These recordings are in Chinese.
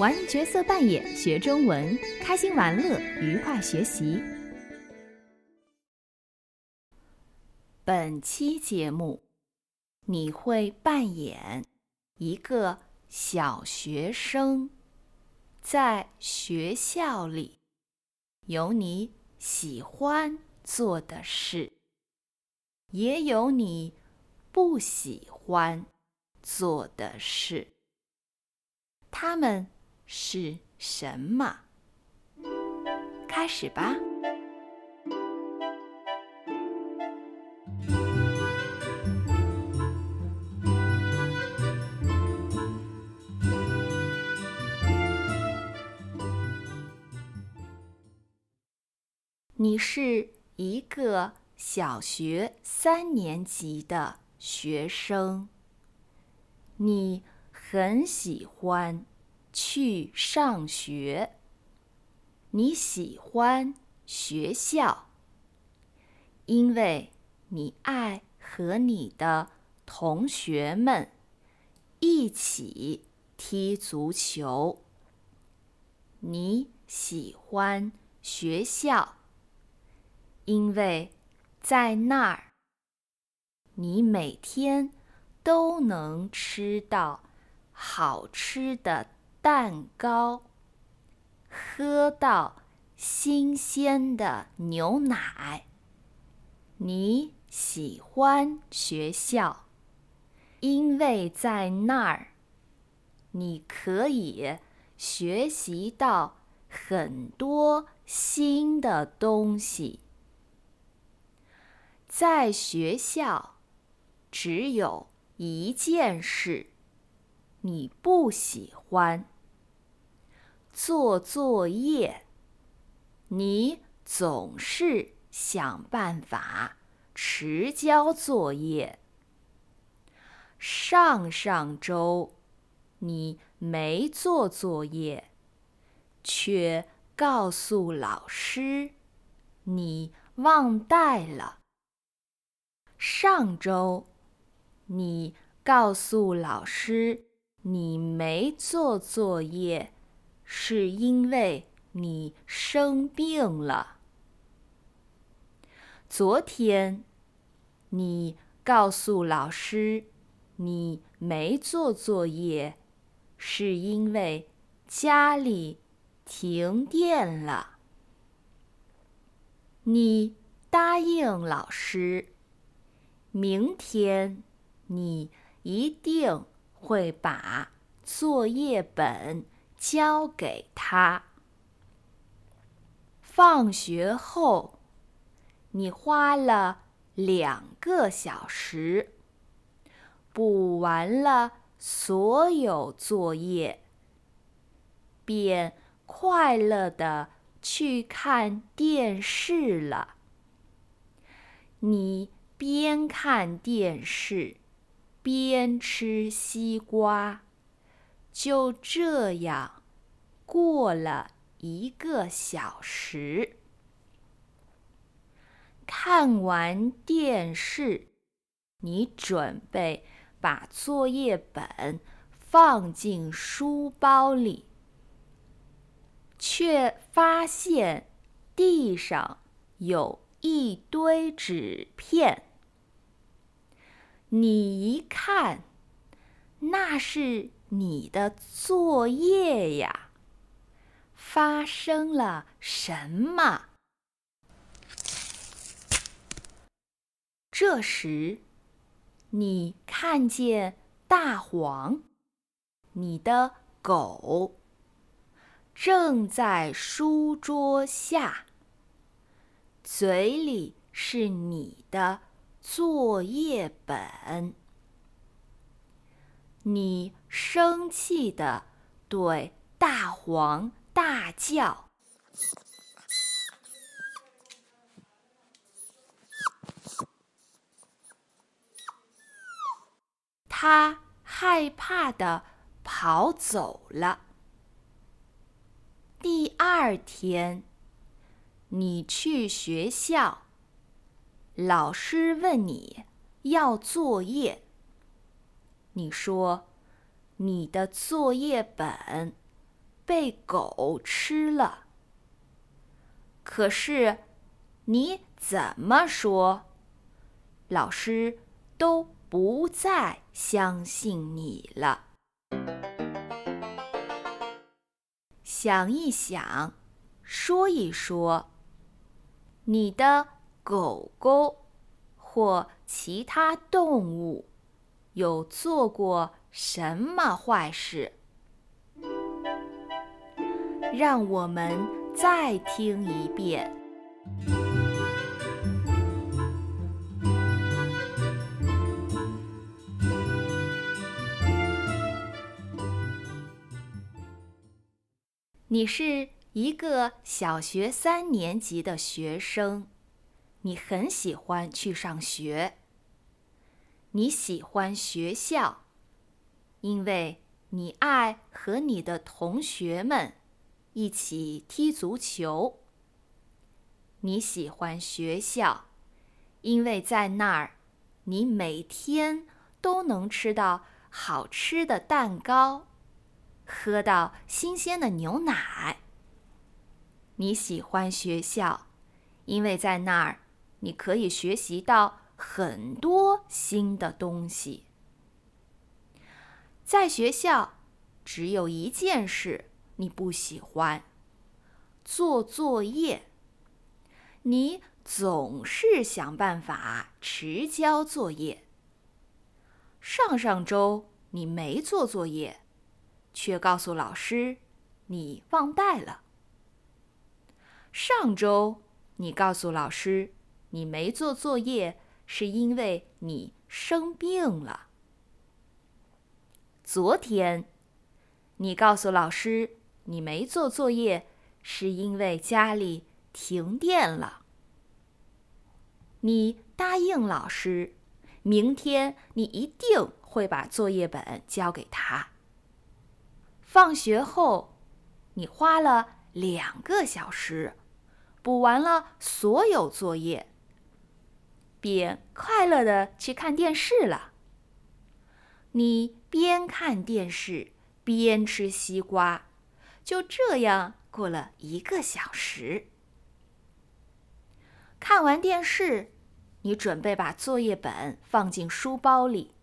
玩角色扮演，学中文，开心玩乐，愉快学习。本期节目，你会扮演一个小学生，在学校里有你喜欢做的事，也有你不喜欢做的事。他们。是什么？开始吧。你是一个小学三年级的学生，你很喜欢。去上学。你喜欢学校，因为你爱和你的同学们一起踢足球。你喜欢学校，因为在那儿，你每天都能吃到好吃的。蛋糕，喝到新鲜的牛奶。你喜欢学校，因为在那儿，你可以学习到很多新的东西。在学校，只有一件事。你不喜欢做作业，你总是想办法迟交作业。上上周你没做作业，却告诉老师你忘带了。上周你告诉老师。你没做作业，是因为你生病了。昨天，你告诉老师你没做作业，是因为家里停电了。你答应老师，明天你一定。会把作业本交给他。放学后，你花了两个小时补完了所有作业，便快乐的去看电视了。你边看电视。边吃西瓜，就这样过了一个小时。看完电视，你准备把作业本放进书包里，却发现地上有一堆纸片。你一看，那是你的作业呀！发生了什么？这时，你看见大黄，你的狗，正在书桌下，嘴里是你的。作业本，你生气的对大黄大叫，他害怕的跑走了。第二天，你去学校。老师问你要作业，你说你的作业本被狗吃了。可是，你怎么说，老师都不再相信你了。想一想，说一说，你的狗狗或其他动物有做过什么坏事？让我们再听一遍。你是一个小学三年级的学生，你很喜欢去上学。你喜欢学校，因为你爱和你的同学们一起踢足球。你喜欢学校，因为在那儿，你每天都能吃到好吃的蛋糕。喝到新鲜的牛奶。你喜欢学校，因为在那儿你可以学习到很多新的东西。在学校，只有一件事你不喜欢：做作业。你总是想办法迟交作业。上上周你没做作业。却告诉老师，你忘带了。上周你告诉老师，你没做作业是因为你生病了。昨天你告诉老师，你没做作业是因为家里停电了。你答应老师，明天你一定会把作业本交给他。放学后，你花了两个小时补完了所有作业，便快乐的去看电视了。你边看电视边吃西瓜，就这样过了一个小时。看完电视，你准备把作业本放进书包里，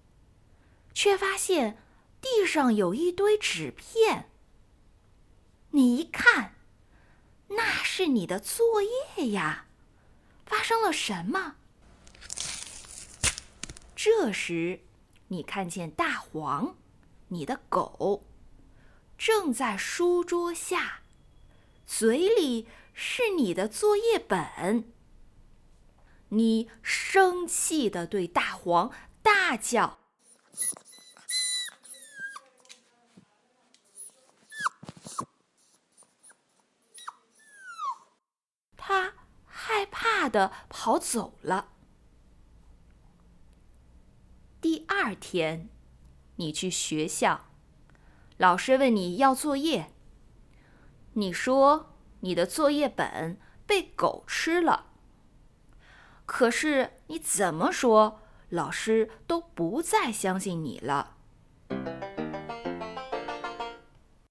却发现。地上有一堆纸片。你一看，那是你的作业呀！发生了什么？这时，你看见大黄，你的狗，正在书桌下，嘴里是你的作业本。你生气的对大黄大叫。它害怕的跑走了。第二天，你去学校，老师问你要作业，你说你的作业本被狗吃了。可是你怎么说，老师都不再相信你了。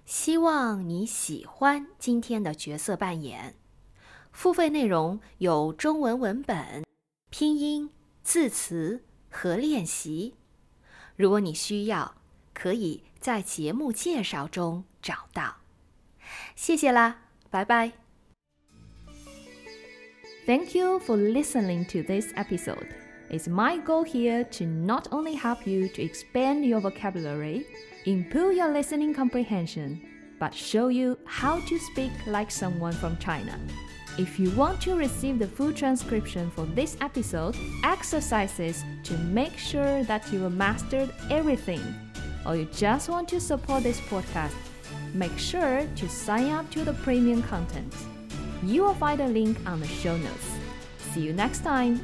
希望你喜欢今天的角色扮演。付费内容有中文文本、拼音、字词和练习。如果你需要，可以在节目介绍中找到。谢谢啦，拜拜。Thank you for listening to this episode. It's my goal here to not only help you to expand your vocabulary, improve your listening comprehension, but show you how to speak like someone from China. If you want to receive the full transcription for this episode, exercises to make sure that you have mastered everything, or you just want to support this podcast, make sure to sign up to the premium content. You will find a link on the show notes. See you next time.